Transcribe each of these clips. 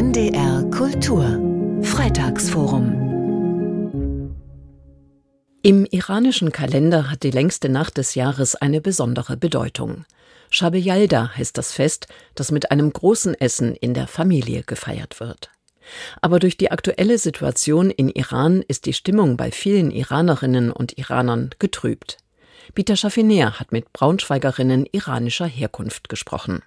NDR Kultur Freitagsforum im iranischen Kalender hat die längste Nacht des Jahres eine besondere Bedeutung. Shabe Yalda heißt das Fest, das mit einem großen Essen in der Familie gefeiert wird. Aber durch die aktuelle Situation in Iran ist die Stimmung bei vielen Iranerinnen und Iranern getrübt. Bita Schafiner hat mit Braunschweigerinnen iranischer Herkunft gesprochen.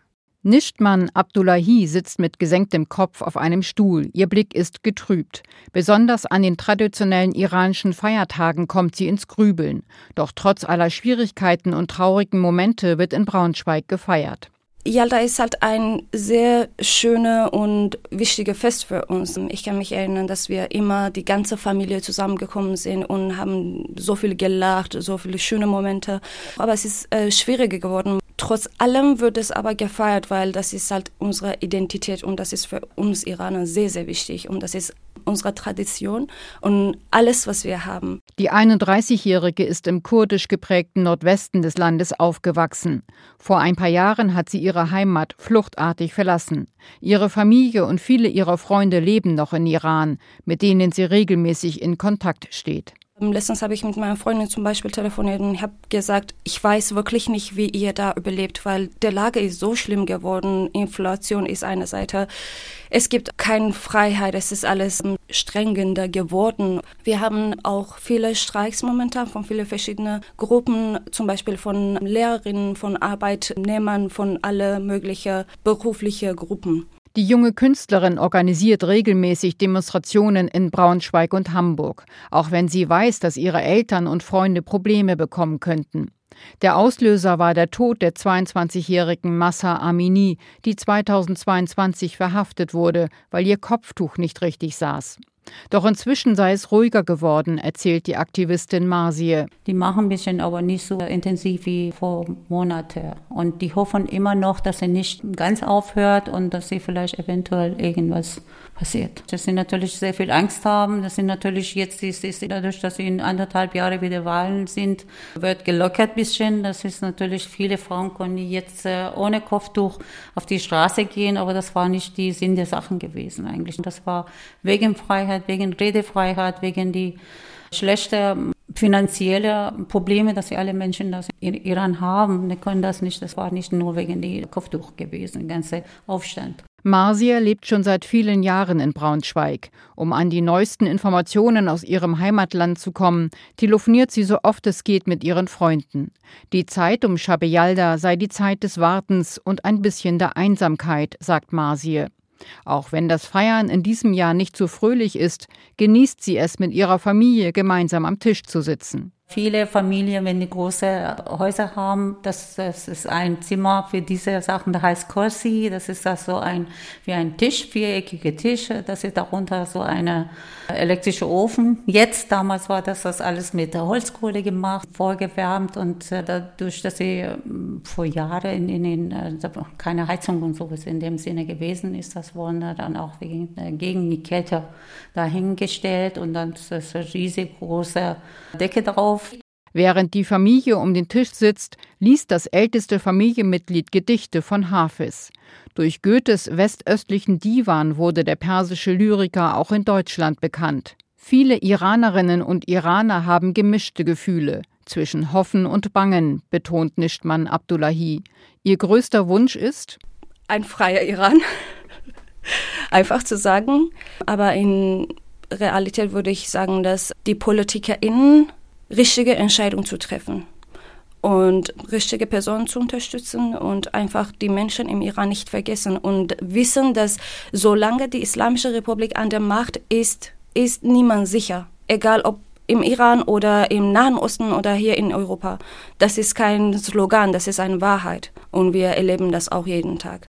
Nishtman Abdullahi sitzt mit gesenktem Kopf auf einem Stuhl. Ihr Blick ist getrübt. Besonders an den traditionellen iranischen Feiertagen kommt sie ins Grübeln. Doch trotz aller Schwierigkeiten und traurigen Momente wird in Braunschweig gefeiert. Yalda ist halt ein sehr schöner und wichtiger Fest für uns. Ich kann mich erinnern, dass wir immer die ganze Familie zusammengekommen sind und haben so viel gelacht, so viele schöne Momente. Aber es ist äh, schwieriger geworden. Trotz allem wird es aber gefeiert, weil das ist halt unsere Identität und das ist für uns Iraner sehr, sehr wichtig und das ist unsere Tradition und alles, was wir haben. Die 31-Jährige ist im kurdisch geprägten Nordwesten des Landes aufgewachsen. Vor ein paar Jahren hat sie ihre Heimat fluchtartig verlassen. Ihre Familie und viele ihrer Freunde leben noch in Iran, mit denen sie regelmäßig in Kontakt steht. Letztens habe ich mit meiner Freundin zum Beispiel telefoniert und habe gesagt, ich weiß wirklich nicht, wie ihr da überlebt, weil der Lage ist so schlimm geworden. Inflation ist eine Seite. Es gibt keine Freiheit. Es ist alles strengender geworden. Wir haben auch viele Streiks momentan von vielen verschiedenen Gruppen, zum Beispiel von Lehrerinnen, von Arbeitnehmern, von alle möglichen beruflichen Gruppen. Die junge Künstlerin organisiert regelmäßig Demonstrationen in Braunschweig und Hamburg, auch wenn sie weiß, dass ihre Eltern und Freunde Probleme bekommen könnten. Der Auslöser war der Tod der 22-jährigen Massa Amini, die 2022 verhaftet wurde, weil ihr Kopftuch nicht richtig saß. Doch inzwischen sei es ruhiger geworden, erzählt die Aktivistin Marsie. Die machen ein bisschen, aber nicht so intensiv wie vor Monaten. Und die hoffen immer noch, dass sie nicht ganz aufhört und dass sie vielleicht eventuell irgendwas passiert. Dass sie natürlich sehr viel Angst haben. Das sind natürlich jetzt, dadurch, dass sie in anderthalb Jahre wieder Wahlen sind, wird gelockert ein bisschen. Das ist natürlich, viele Frauen können jetzt äh, ohne Kopftuch auf die Straße gehen, aber das war nicht die Sinn der Sachen gewesen eigentlich. Das war wegen Freiheit Freiheit, wegen Redefreiheit, wegen die schlechten finanziellen Probleme, dass sie alle Menschen das in Iran haben. Die können das nicht. Das war nicht nur wegen die Kopftuch gewesen, der ganze Aufstand. Marsia lebt schon seit vielen Jahren in Braunschweig. Um an die neuesten Informationen aus ihrem Heimatland zu kommen, telefoniert sie so oft es geht mit ihren Freunden. Die Zeit um Shabeyalda sei die Zeit des Wartens und ein bisschen der Einsamkeit, sagt Marsie. Auch wenn das Feiern in diesem Jahr nicht so fröhlich ist, genießt sie es, mit ihrer Familie gemeinsam am Tisch zu sitzen. Viele Familien, wenn die große Häuser haben, das, das ist ein Zimmer für diese Sachen, das heißt Corsi, das ist das so ein, wie ein Tisch, viereckige Tisch, das ist darunter so eine elektrische Ofen. Jetzt, damals war das, das alles mit der Holzkohle gemacht, vorgewärmt und äh, dadurch, dass sie ähm, vor Jahren in, in äh, keine Heizung und sowas in dem Sinne gewesen ist, das wurde dann auch wegen, äh, gegen die Kälte dahingestellt und dann ist das riesig große Decke drauf Während die Familie um den Tisch sitzt, liest das älteste Familienmitglied Gedichte von Hafiz. Durch Goethes westöstlichen Divan wurde der persische Lyriker auch in Deutschland bekannt. Viele Iranerinnen und Iraner haben gemischte Gefühle zwischen Hoffen und Bangen, betont Nishtman Abdullahi. Ihr größter Wunsch ist? Ein freier Iran. Einfach zu sagen. Aber in Realität würde ich sagen, dass die PolitikerInnen richtige Entscheidungen zu treffen und richtige Personen zu unterstützen und einfach die Menschen im Iran nicht vergessen und wissen, dass solange die Islamische Republik an der Macht ist, ist niemand sicher, egal ob im Iran oder im Nahen Osten oder hier in Europa. Das ist kein Slogan, das ist eine Wahrheit und wir erleben das auch jeden Tag.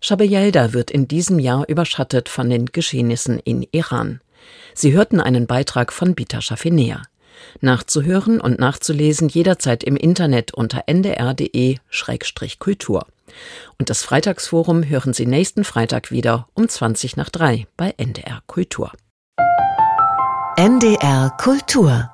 Shabeyelda wird in diesem Jahr überschattet von den Geschehnissen in Iran. Sie hörten einen Beitrag von Bita Schafinea. Nachzuhören und nachzulesen jederzeit im Internet unter ndr.de-kultur. Und das Freitagsforum hören Sie nächsten Freitag wieder um 20 nach 3 bei NDR Kultur. NDR Kultur